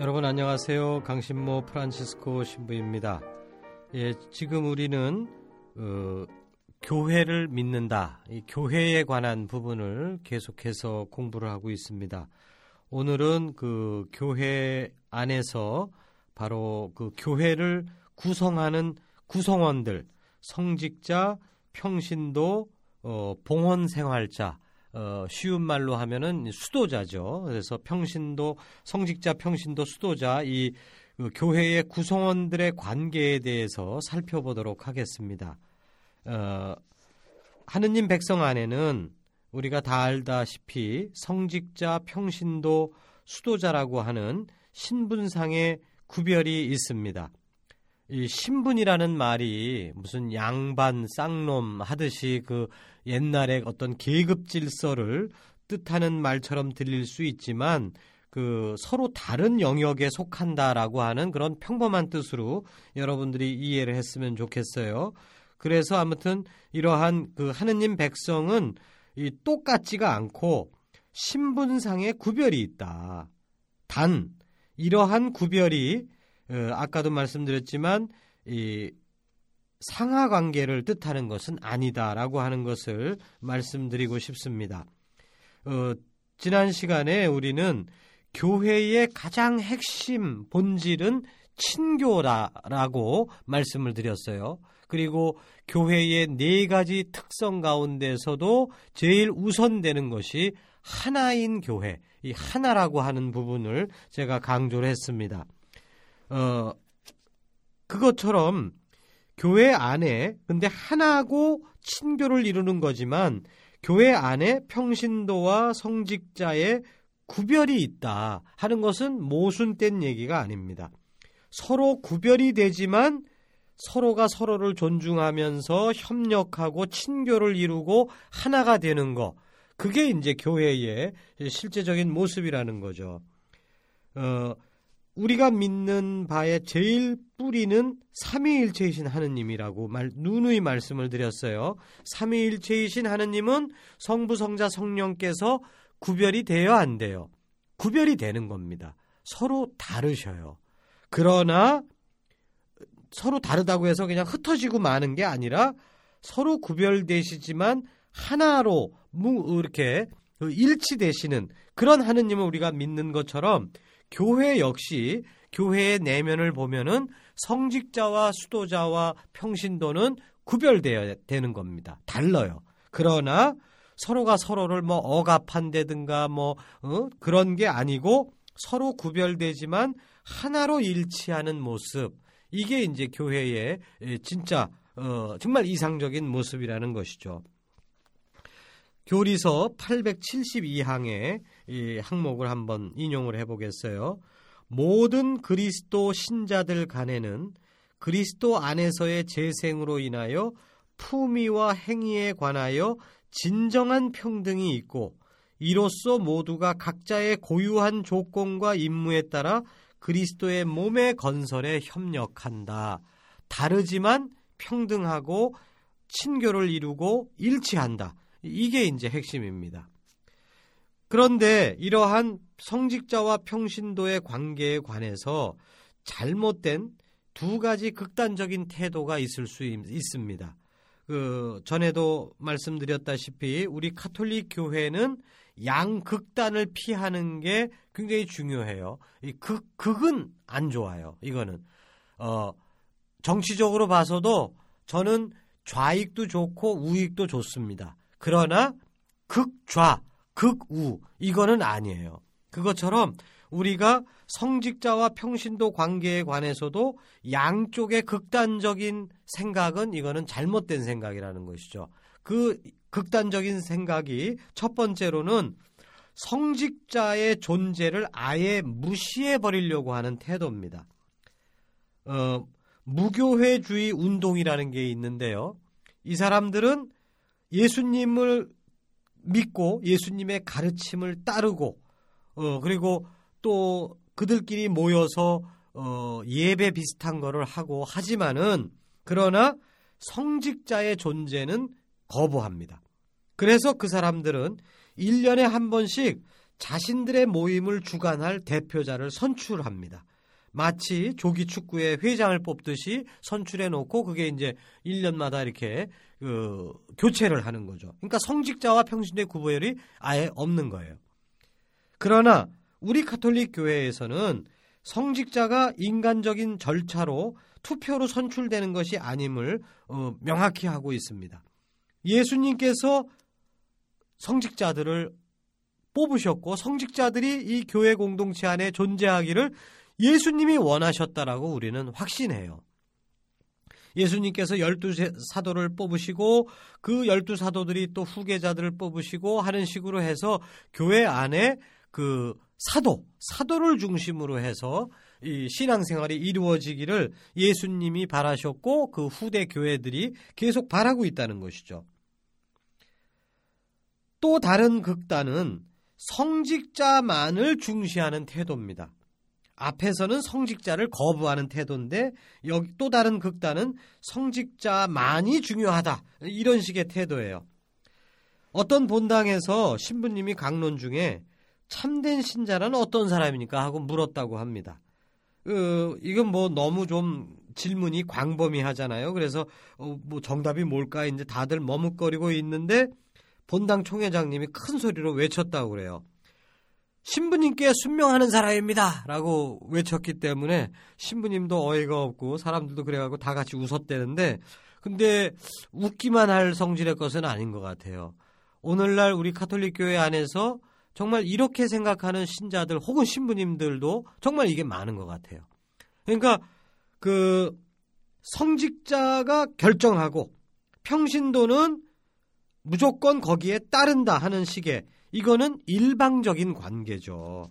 여러분 안녕하세요. 강신모 프란치스코 신부입니다. 예, 지금 우리는 어, 교회를 믿는다. 이 교회에 관한 부분을 계속해서 공부를 하고 있습니다. 오늘은 그 교회 안에서 바로 그 교회를 구성하는 구성원들, 성직자, 평신도, 어, 봉헌 생활자, 어, 쉬운 말로 하면은 수도자죠. 그래서 평신도, 성직자, 평신도, 수도자 이 그 교회의 구성원들의 관계에 대해서 살펴보도록 하겠습니다. 어, 하느님 백성 안에는 우리가 다 알다시피 성직자, 평신도, 수도자라고 하는 신분상의 구별이 있습니다. 이 신분이라는 말이 무슨 양반 쌍놈 하듯이 그 옛날에 어떤 계급 질서를 뜻하는 말처럼 들릴 수 있지만 그 서로 다른 영역에 속한다라고 하는 그런 평범한 뜻으로 여러분들이 이해를 했으면 좋겠어요. 그래서 아무튼 이러한 그 하느님 백성은 이 똑같지가 않고 신분상의 구별이 있다. 단 이러한 구별이 어, 아까도 말씀드렸지만 이 상하 관계를 뜻하는 것은 아니다라고 하는 것을 말씀드리고 싶습니다. 어, 지난 시간에 우리는 교회의 가장 핵심 본질은 친교라라고 말씀을 드렸어요. 그리고 교회의 네 가지 특성 가운데서도 제일 우선되는 것이 하나인 교회, 이 하나라고 하는 부분을 제가 강조를 했습니다. 어, 그것처럼 교회 안에 근데 하나고 친교를 이루는 거지만 교회 안에 평신도와 성직자의 구별이 있다 하는 것은 모순된 얘기가 아닙니다. 서로 구별이 되지만 서로가 서로를 존중하면서 협력하고 친교를 이루고 하나가 되는 거 그게 이제 교회의 실제적인 모습이라는 거죠. 어, 우리가 믿는 바의 제일 뿌리는 삼위일체이신 하느님이라고 말, 누누이 말씀을 드렸어요. 삼위일체이신 하느님은 성부, 성자, 성령께서 구별이 돼요, 안 돼요? 구별이 되는 겁니다. 서로 다르셔요. 그러나 서로 다르다고 해서 그냥 흩어지고 마는 게 아니라 서로 구별되시지만 하나로 이렇게 일치되시는 그런 하느님을 우리가 믿는 것처럼 교회 역시 교회의 내면을 보면은 성직자와 수도자와 평신도는 구별되어야 되는 겁니다. 달라요. 그러나 서로가 서로를 뭐 억압한다든가 뭐 어? 그런 게 아니고 서로 구별되지만 하나로 일치하는 모습 이게 이제 교회의 진짜 어, 정말 이상적인 모습이라는 것이죠. 교리서 872항에 이 항목을 한번 인용을 해보겠어요. 모든 그리스도 신자들 간에는 그리스도 안에서의 재생으로 인하여 품위와 행위에 관하여 진정한 평등이 있고 이로써 모두가 각자의 고유한 조건과 임무에 따라 그리스도의 몸의 건설에 협력한다. 다르지만 평등하고 친교를 이루고 일치한다. 이게 이제 핵심입니다. 그런데 이러한 성직자와 평신도의 관계에 관해서 잘못된 두 가지 극단적인 태도가 있을 수 있습니다. 그 전에도 말씀드렸다시피 우리 카톨릭 교회는 양극단을 피하는 게 굉장히 중요해요. 이 극, 극은 안 좋아요. 이거는. 어, 정치적으로 봐서도 저는 좌익도 좋고 우익도 좋습니다. 그러나 극좌, 극우, 이거는 아니에요. 그것처럼 우리가 성직자와 평신도 관계에 관해서도 양쪽의 극단적인 생각은 이거는 잘못된 생각이라는 것이죠. 그 극단적인 생각이 첫 번째로는 성직자의 존재를 아예 무시해 버리려고 하는 태도입니다. 어, 무교회주의 운동이라는 게 있는데요. 이 사람들은 예수님을 믿고 예수님의 가르침을 따르고 어, 그리고 또 그들끼리 모여서 어, 예배 비슷한 거를 하고 하지만은 그러나 성직자의 존재는 거부합니다. 그래서 그 사람들은 1년에 한 번씩 자신들의 모임을 주관할 대표자를 선출합니다. 마치 조기 축구의 회장을 뽑듯이 선출해 놓고 그게 이제 1년마다 이렇게 그 교체를 하는 거죠. 그러니까 성직자와 평신도의 구별이 아예 없는 거예요. 그러나 우리 카톨릭 교회에서는 성직자가 인간적인 절차로 투표로 선출되는 것이 아님을 어, 명확히 하고 있습니다. 예수님께서 성직자들을 뽑으셨고 성직자들이 이 교회 공동체 안에 존재하기를 예수님이 원하셨다라고 우리는 확신해요. 예수님께서 열두 사도를 뽑으시고 그 열두 사도들이 또 후계자들을 뽑으시고 하는 식으로 해서 교회 안에 그 사도, 사도를 중심으로 해서 이 신앙생활이 이루어지기를 예수님이 바라셨고 그 후대 교회들이 계속 바라고 있다는 것이죠. 또 다른 극단은 성직자만을 중시하는 태도입니다. 앞에서는 성직자를 거부하는 태도인데 여기 또 다른 극단은 성직자만이 중요하다 이런 식의 태도예요. 어떤 본당에서 신부님이 강론 중에 참된 신자는 어떤 사람입니까 하고 물었다고 합니다. 어, 이건 뭐 너무 좀 질문이 광범위하잖아요. 그래서 어, 뭐 정답이 뭘까 이제 다들 머뭇거리고 있는데 본당 총회장님이 큰 소리로 외쳤다고 그래요. 신부님께 순명하는 사람입니다. 라고 외쳤기 때문에 신부님도 어이가 없고 사람들도 그래가지고 다 같이 웃었대는데 근데 웃기만 할 성질의 것은 아닌 것 같아요. 오늘날 우리 카톨릭 교회 안에서 정말 이렇게 생각하는 신자들 혹은 신부님들도 정말 이게 많은 것 같아요. 그러니까 그 성직자가 결정하고 평신도는 무조건 거기에 따른다 하는 식의 이거는 일방적인 관계죠.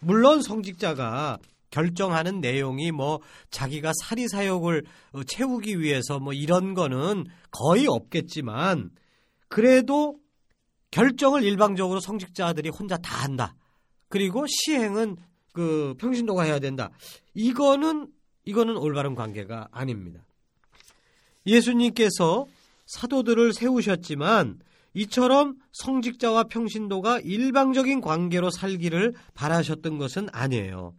물론 성직자가 결정하는 내용이 뭐 자기가 사리 사욕을 채우기 위해서 뭐 이런 거는 거의 없겠지만 그래도 결정을 일방적으로 성직자들이 혼자 다 한다. 그리고 시행은 그 평신도가 해야 된다. 이거는 이거는 올바른 관계가 아닙니다. 예수님께서 사도들을 세우셨지만 이처럼 성직자와 평신도가 일방적인 관계로 살기를 바라셨던 것은 아니에요.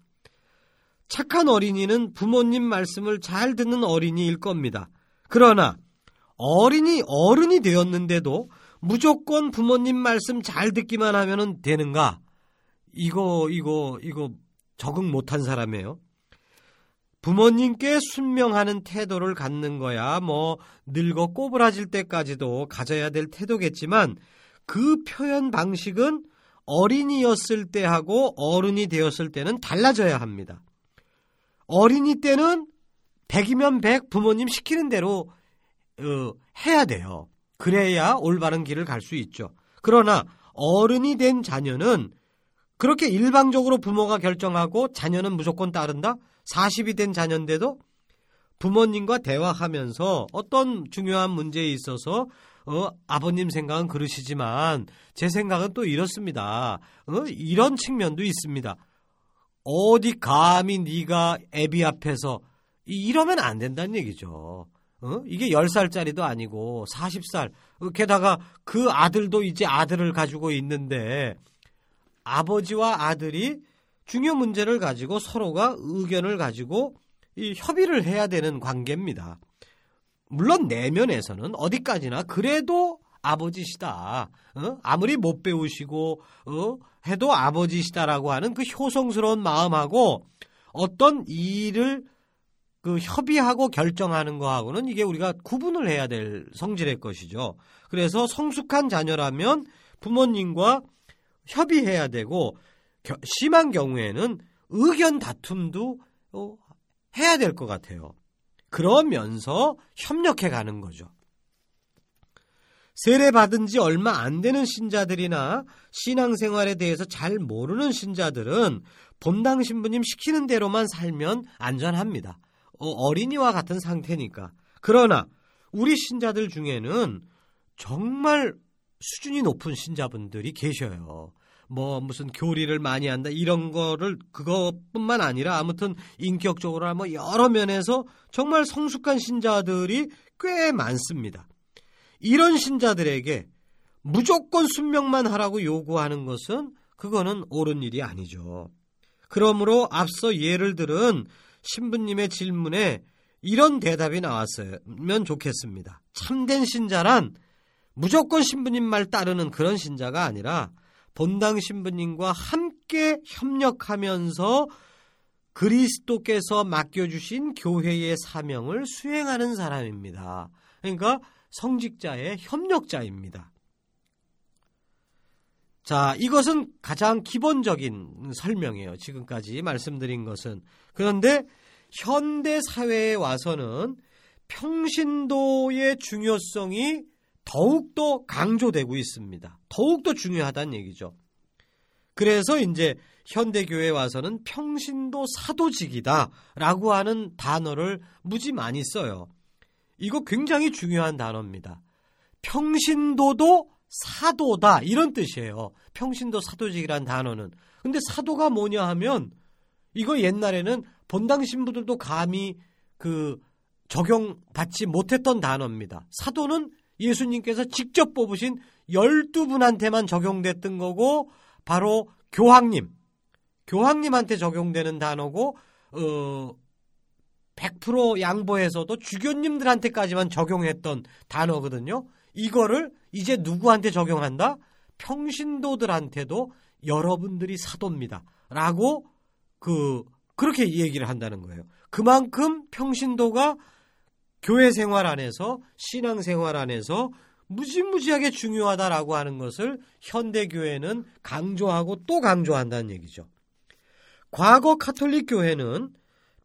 착한 어린이는 부모님 말씀을 잘 듣는 어린이일 겁니다. 그러나 어린이 어른이 되었는데도 무조건 부모님 말씀 잘 듣기만 하면 되는가? 이거 이거 이거 적응 못한 사람이에요. 부모님께 순명하는 태도를 갖는 거야 뭐 늙어 꼬부라질 때까지도 가져야 될 태도겠지만 그 표현 방식은 어린이였을 때하고 어른이 되었을 때는 달라져야 합니다. 어린이 때는 100이면 100 부모님 시키는 대로 어, 해야 돼요. 그래야 올바른 길을 갈 수 있죠. 그러나 어른이 된 자녀는 그렇게 일방적으로 부모가 결정하고 자녀는 무조건 따른다? 40이 된 자녀인데도 부모님과 대화하면서 어떤 중요한 문제에 있어서 어, 아버님 생각은 그러시지만 제 생각은 또 이렇습니다. 어, 이런 측면도 있습니다. 어디 감히 네가 애비 앞에서 이러면 안 된다는 얘기죠. 어? 이게 10살짜리도 아니고 40살. 어, 게다가 그 아들도 이제 아들을 가지고 있는데 아버지와 아들이 중요 문제를 가지고 서로가 의견을 가지고 이 협의를 해야 되는 관계입니다. 물론 내면에서는 어디까지나 그래도 아버지시다. 어? 아무리 못 배우시고 어? 해도 아버지시다라고 하는 그 효성스러운 마음하고 어떤 일을 그 협의하고 결정하는 거하고는 이게 우리가 구분을 해야 될 성질의 것이죠. 그래서 성숙한 자녀라면 부모님과 협의해야 되고 심한 경우에는 의견 다툼도 어, 해야 될 것 같아요. 그러면서 협력해 가는 거죠. 세례 받은 지 얼마 안 되는 신자들이나 신앙생활에 대해서 잘 모르는 신자들은 본당 신부님 시키는 대로만 살면 안전합니다. 어, 린이와 같은 상태니까. 그러나 우리 신자들 중에는 정말 수준이 높은 신자분들이 계셔요. 뭐 무슨 교리를 많이 한다 이런 거를 그것뿐만 아니라 아무튼 인격적으로 뭐 여러 면에서 정말 성숙한 신자들이 꽤 많습니다. 이런 신자들에게 무조건 순명만 하라고 요구하는 것은 그거는 옳은 일이 아니죠. 그러므로 앞서 예를 들은 신부님의 질문에 이런 대답이 나왔으면 좋겠습니다. 참된 신자란 무조건 신부님 말 따르는 그런 신자가 아니라 본당 신부님과 함께 협력하면서 그리스도께서 맡겨주신 교회의 사명을 수행하는 사람입니다. 그러니까 성직자의 협력자입니다. 자, 이것은 가장 기본적인 설명이에요. 지금까지 말씀드린 것은. 그런데 현대 사회에 와서는 평신도의 중요성이 더욱더 강조되고 있습니다. 더욱더 중요하다는 얘기죠. 그래서 이제 현대교회에 와서는 평신도 사도직이다 라고 하는 단어를 무지 많이 써요. 이거 굉장히 중요한 단어입니다. 평신도도 사도다 이런 뜻이에요. 평신도 사도직이란 단어는. 근데 사도가 뭐냐 하면 이거 옛날에는 본당 신부들도 감히 그 적용받지 못했던 단어입니다. 사도는 예수님께서 직접 뽑으신 12분한테만 적용됐던 거고 바로 교황님, 교황님한테 적용되는 단어고 어, 100% 양보해서도 주교님들한테까지만 적용했던 단어거든요. 이거를 이제 누구한테 적용한다? 평신도들한테도 여러분들이 사도입니다. 라고 그 그렇게 얘기를 한다는 거예요. 그만큼 평신도가 교회 생활 안에서 신앙 생활 안에서 무지무지하게 중요하다라고 하는 것을 현대 교회는 강조하고 또 강조한다는 얘기죠. 과거 카톨릭 교회는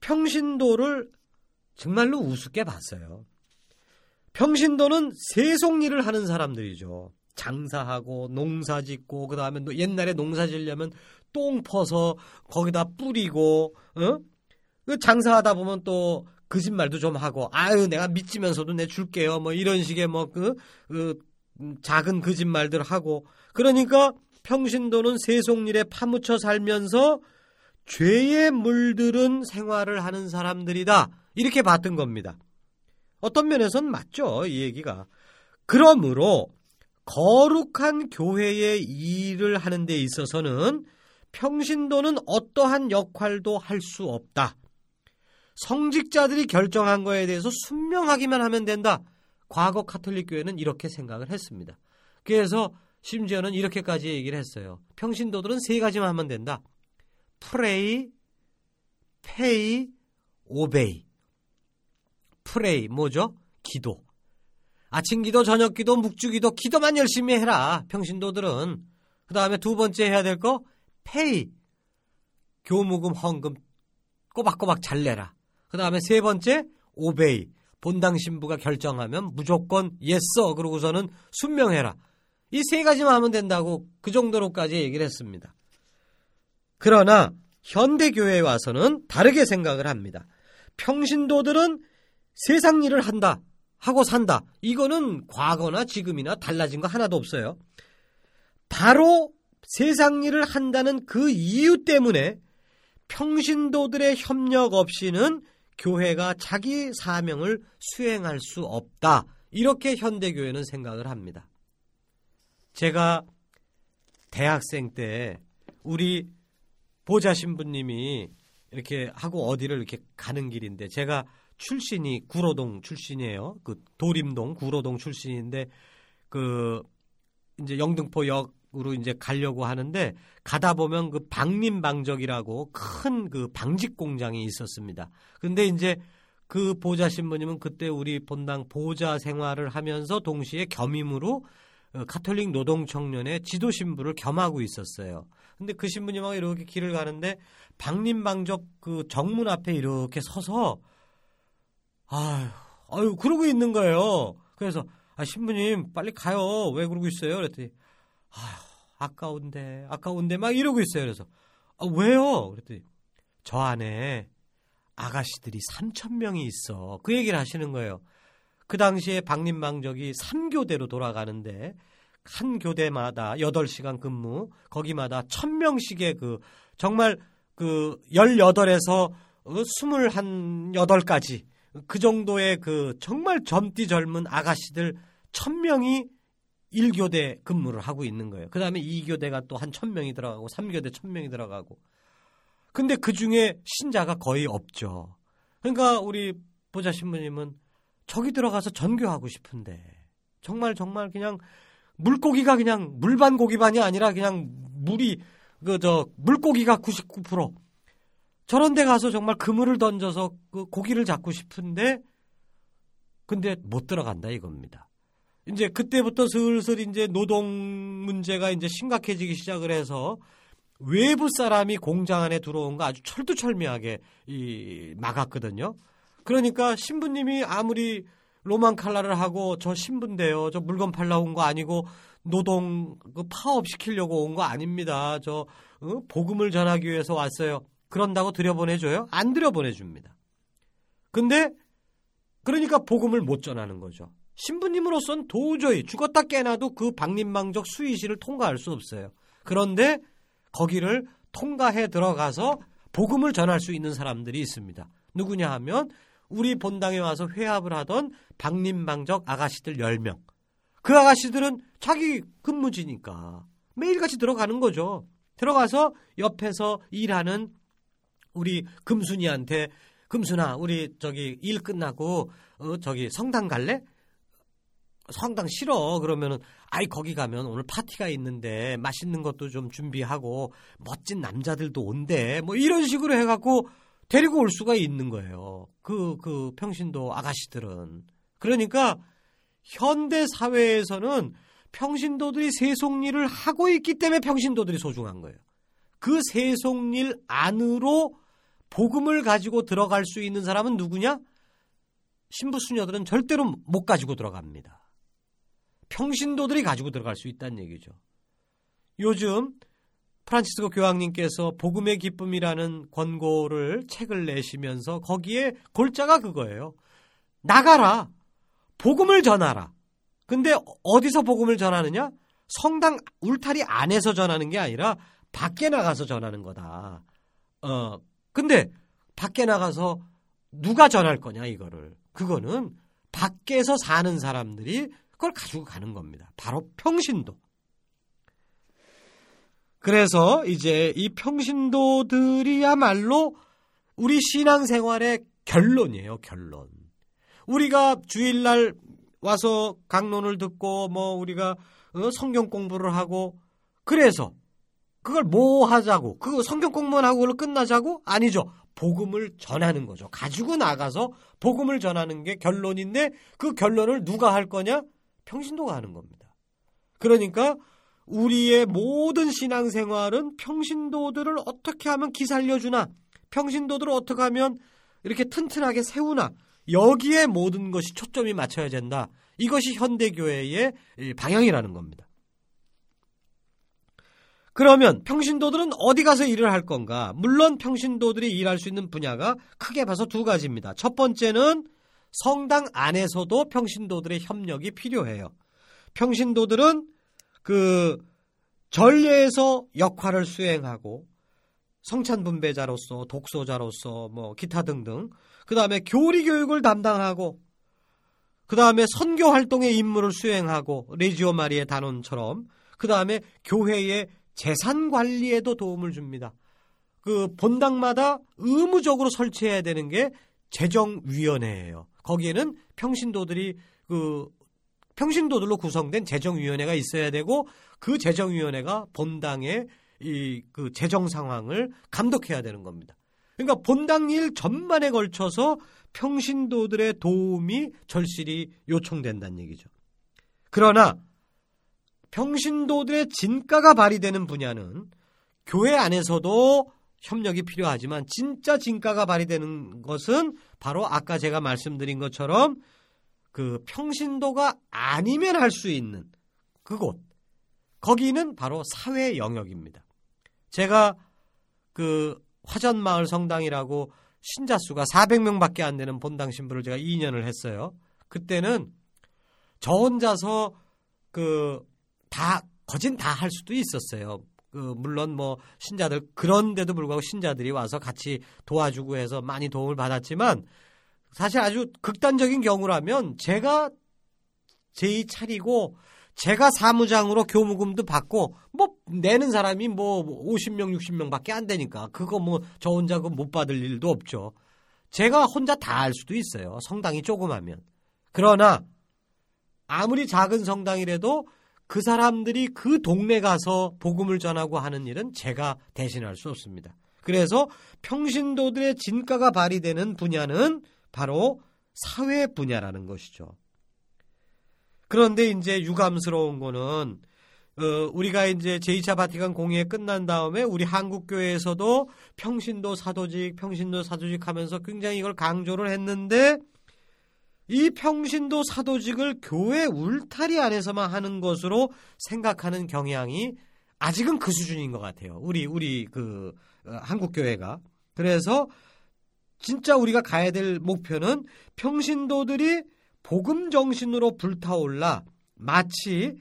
평신도를 정말로 우습게 봤어요. 평신도는 세속 일을 하는 사람들이죠. 장사하고 농사 짓고 그다음에 옛날에 농사 지려면 똥 퍼서 거기다 뿌리고 어? 그 장사하다 보면 또 거짓말도 좀 하고 아유 내가 믿지면서도 내 줄게요 뭐 이런 식의 뭐그 그 작은 거짓말들 하고 그러니까 평신도는 세속일에 파묻혀 살면서 죄에 물들은 생활을 하는 사람들이다 이렇게 봤던 겁니다. 어떤 면에서는 맞죠 이 얘기가. 그러므로 거룩한 교회의 일을 하는 데 있어서는 평신도는 어떠한 역할도 할 수 없다. 성직자들이 결정한 거에 대해서 순명하기만 하면 된다. 과거 카톨릭 교회는 이렇게 생각을 했습니다. 그래서 심지어는 이렇게까지 얘기를 했어요. 평신도들은 세 가지만 하면 된다. 프레이, 페이, 오베이. 프레이 뭐죠? 기도. 아침 기도, 저녁 기도, 묵주 기도, 기도만 열심히 해라. 평신도들은. 그 다음에 두 번째 해야 될 거, 페이. 교무금, 헌금 꼬박꼬박 잘 내라. 그 다음에 세 번째 오베이 본당 신부가 결정하면 무조건 예써 그러고서는 순명해라. 이 세 가지만 하면 된다고 그 정도로까지 얘기를 했습니다. 그러나 현대 교회에 와서는 다르게 생각을 합니다. 평신도들은 세상 일을 한다 하고 산다. 이거는 과거나 지금이나 달라진 거 하나도 없어요. 바로 세상 일을 한다는 그 이유 때문에 평신도들의 협력 없이는 교회가 자기 사명을 수행할 수 없다. 이렇게 현대교회는 생각을 합니다. 제가 대학생 때 우리 보좌 신부님이 이렇게 하고 어디를 이렇게 가는 길인데 제가 출신이 구로동 출신이에요. 그 도림동 구로동 출신인데 그 이제 영등포역 으로 이제 가려고 하는데 가다 보면 그 방림방적이라고 큰 그 방직 공장이 있었습니다. 근데 이제 그 보좌 신부님은 그때 우리 본당 보좌 생활을 하면서 동시에 겸임으로 어, 가톨릭 노동 청년의 지도 신부를 겸하고 있었어요. 근데 그 신부님하고 이렇게 길을 가는데 방림방적 그 정문 앞에 이렇게 서서 아유, 아유 그러고 있는 거예요. 그래서 아 신부님 빨리 가요. 왜 그러고 있어요? 그랬더니 아유 아까운데 아까운데 막 이러고 있어요. 그래서 아 왜요? 그랬더니 저 안에 아가씨들이 3천 명이 있어. 그 얘기를 하시는 거예요. 그 당시에 방림방적이 3교대로 돌아가는데 한 교대마다 8시간 근무, 거기마다 1000명씩의 그 정말 그 18에서 28까지 그 정도의 그 정말 젊디 젊은 아가씨들 1000명이 1교대 근무를 하고 있는 거예요. 그 다음에 2교대가 또 한 1000명이 들어가고 3교대 1000명이 들어가고 근데 그 중에 신자가 거의 없죠. 그러니까 우리 보좌 신부님은 저기 들어가서 전교하고 싶은데 정말 정말 그냥 물고기가 그냥 물반 고기반이 아니라 그냥 물이 그 저 물고기가 99% 저런 데 가서 정말 그물을 던져서 그 고기를 잡고 싶은데 근데 못 들어간다 이겁니다. 이제 그때부터 슬슬 이제 노동 문제가 이제 심각해지기 시작을 해서 외부 사람이 공장 안에 들어온 거 아주 철두철미하게 이 막았거든요. 그러니까 신부님이 아무리 로만 칼라를 하고 저 신부인데요. 저 물건 팔러 온 거 아니고 노동 그 파업 시키려고 온 거 아닙니다. 저 어? 복음을 전하기 위해서 왔어요. 그런다고 들여보내줘요? 안 들여보내줍니다. 근데 그러니까 복음을 못 전하는 거죠. 신부님으로선 도저히 죽었다 깨나도 그 방림망적 수의실을 통과할 수 없어요. 그런데 거기를 통과해 들어가서 복음을 전할 수 있는 사람들이 있습니다. 누구냐 하면 우리 본당에 와서 회합을 하던 방림방적 아가씨들 10명. 그 아가씨들은 자기 근무지니까 매일같이 들어가는 거죠. 들어가서 옆에서 일하는 우리 금순이한테 금순아 우리 저기 일 끝나고 어 저기 성당 갈래? 성당 싫어 그러면은 아이 거기 가면 오늘 파티가 있는데 맛있는 것도 좀 준비하고 멋진 남자들도 온대 뭐 이런 식으로 해 갖고 데리고 올 수가 있는 거예요. 그, 그 평신도 아가씨들은. 그러니까 현대 사회에서는 평신도들이 세속일을 하고 있기 때문에 평신도들이 소중한 거예요. 그 세속일 안으로 복음을 가지고 들어갈 수 있는 사람은 누구냐? 신부 수녀들은 절대로 못 가지고 들어갑니다. 평신도들이 가지고 들어갈 수 있다는 얘기죠. 요즘 프란치스코 교황님께서 복음의 기쁨이라는 권고를 책을 내시면서 거기에 골자가 그거예요. 나가라. 복음을 전하라. 근데 어디서 복음을 전하느냐? 성당 울타리 안에서 전하는 게 아니라 밖에 나가서 전하는 거다. 어, 근데 밖에 나가서 누가 전할 거냐, 이거를. 그거는 밖에서 사는 사람들이 그걸 가지고 가는 겁니다. 바로 평신도. 그래서 이제 이 평신도들이야말로 우리 신앙생활의 결론이에요, 결론. 우리가 주일날 와서 강론을 듣고 뭐 우리가 어, 성경 공부를 하고 그래서 그걸 뭐 하자고 그 성경 공부만 하고 끝나자고 아니죠 복음을 전하는 거죠 가지고 나가서 복음을 전하는 게 결론인데 그 결론을 누가 할 거냐 평신도가 하는 겁니다 그러니까 우리의 모든 신앙생활은 평신도들을 어떻게 하면 기살려주나, 평신도들을 어떻게 하면 이렇게 튼튼하게 세우나, 여기에 모든 것이 초점이 맞춰야 된다. 이것이 현대교회의 방향이라는 겁니다. 그러면 평신도들은 어디 가서 일을 할 건가? 물론 평신도들이 일할 수 있는 분야가 크게 봐서 두 가지입니다. 첫 번째는 성당 안에서도 평신도들의 협력이 필요해요. 평신도들은 그 전례에서 역할을 수행하고 성찬 분배자로서 독소자로서 뭐 기타 등등 그 다음에 교리 교육을 담당하고 그 다음에 선교 활동의 임무를 수행하고 레지오 마리의 단원처럼 그 다음에 교회의 재산 관리에도 도움을 줍니다. 그 본당마다 의무적으로 설치해야 되는 게 재정위원회예요. 거기에는 평신도들이 그 평신도들로 구성된 재정위원회가 있어야 되고 그 재정위원회가 본당의 이 그 재정 상황을 감독해야 되는 겁니다. 그러니까 본당 일 전반에 걸쳐서 평신도들의 도움이 절실히 요청된다는 얘기죠. 그러나 평신도들의 진가가 발휘되는 분야는 교회 안에서도 협력이 필요하지만 진짜 진가가 발휘되는 것은 바로 아까 제가 말씀드린 것처럼 그 평신도가 아니면 할 수 있는 그곳 거기는 바로 사회 영역입니다. 제가 그 화전마을 성당이라고 신자 수가 400명밖에 안 되는 본당 신부를 제가 2년을 했어요. 그때는 저 혼자서 그 다 거진 다 할 수도 있었어요. 그 물론 뭐 신자들 그런데도 불구하고 신자들이 와서 같이 도와주고 해서 많이 도움을 받았지만 사실 아주 극단적인 경우라면 제가 제의 차리고 제가 사무장으로 교무금도 받고 뭐 내는 사람이 뭐 50명 60명밖에 안 되니까 그거 뭐 저 혼자 못 받을 일도 없죠. 제가 혼자 다 할 수도 있어요. 성당이 조그마면. 그러나 아무리 작은 성당이라도 그 사람들이 그 동네 가서 복음을 전하고 하는 일은 제가 대신할 수 없습니다. 그래서 평신도들의 진가가 발휘되는 분야는 바로 사회 분야라는 것이죠. 그런데 이제 유감스러운 거는 어, 우리가 이제 제2차 바티칸 공의회 끝난 다음에 우리 한국 교회에서도 평신도 사도직, 평신도 사도직 하면서 굉장히 이걸 강조를 했는데 이 평신도 사도직을 교회 울타리 안에서만 하는 것으로 생각하는 경향이 아직은 그 수준인 것 같아요. 우리, 우리 그 어, 한국 교회가. 그래서 진짜 우리가 가야 될 목표는 평신도들이 복음 정신으로 불타올라 마치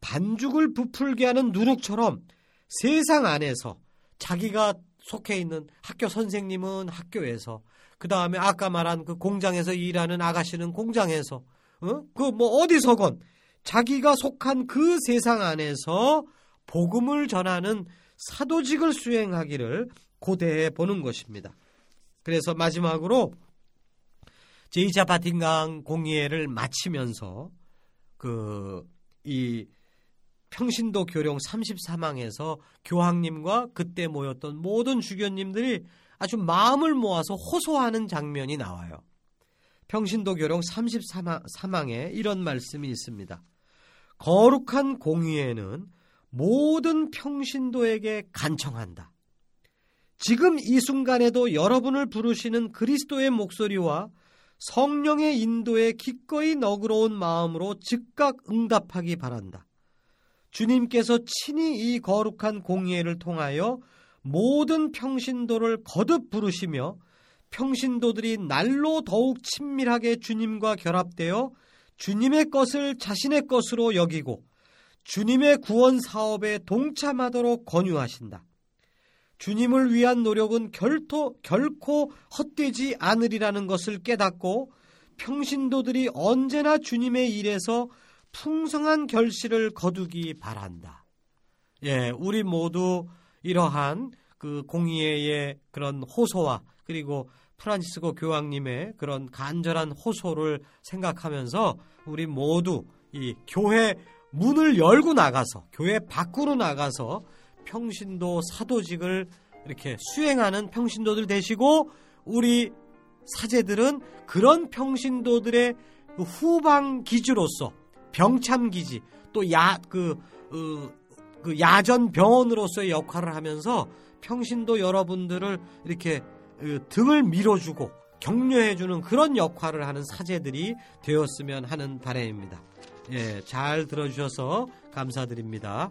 반죽을 부풀게 하는 누룩처럼 세상 안에서 자기가 속해 있는 학교 선생님은 학교에서 그 다음에 아까 말한 그 공장에서 일하는 아가씨는 공장에서 어? 그뭐 어디서건 자기가 속한 그 세상 안에서 복음을 전하는 사도직을 수행하기를 고대해 보는 것입니다. 그래서 마지막으로 제2차 바틴강 공예를 마치면서 그 이 평신도 교령 34망에서 교황님과 그때 모였던 모든 주교님들이 아주 마음을 모아서 호소하는 장면이 나와요. 평신도 교령 33망에 이런 말씀이 있습니다. 거룩한 공의에는 모든 평신도에게 간청한다. 지금 이 순간에도 여러분을 부르시는 그리스도의 목소리와 성령의 인도에 기꺼이 너그러운 마음으로 즉각 응답하기 바란다. 주님께서 친히 이 거룩한 공예를 통하여 모든 평신도를 거듭 부르시며 평신도들이 날로 더욱 친밀하게 주님과 결합되어 주님의 것을 자신의 것으로 여기고 주님의 구원 사업에 동참하도록 권유하신다. 주님을 위한 노력은 결토, 결코 헛되지 않으리라는 것을 깨닫고 평신도들이 언제나 주님의 일에서 풍성한 결실을 거두기 바란다. 예, 우리 모두 이러한 그 공의회의 그런 호소와 그리고 프란시스코 교황님의 그런 간절한 호소를 생각하면서 우리 모두 이 교회 문을 열고 나가서 교회 밖으로 나가서 평신도 사도직을 이렇게 수행하는 평신도들 되시고 우리 사제들은 그런 평신도들의 그 후방 기지로서 병참 기지 또 야그 어, 그 야전 병원으로서의 역할을 하면서 평신도 여러분들을 이렇게 어, 등을 밀어주고 격려해주는 그런 역할을 하는 사제들이 되었으면 하는 바람입니다. 예, 잘 들어주셔서 감사드립니다.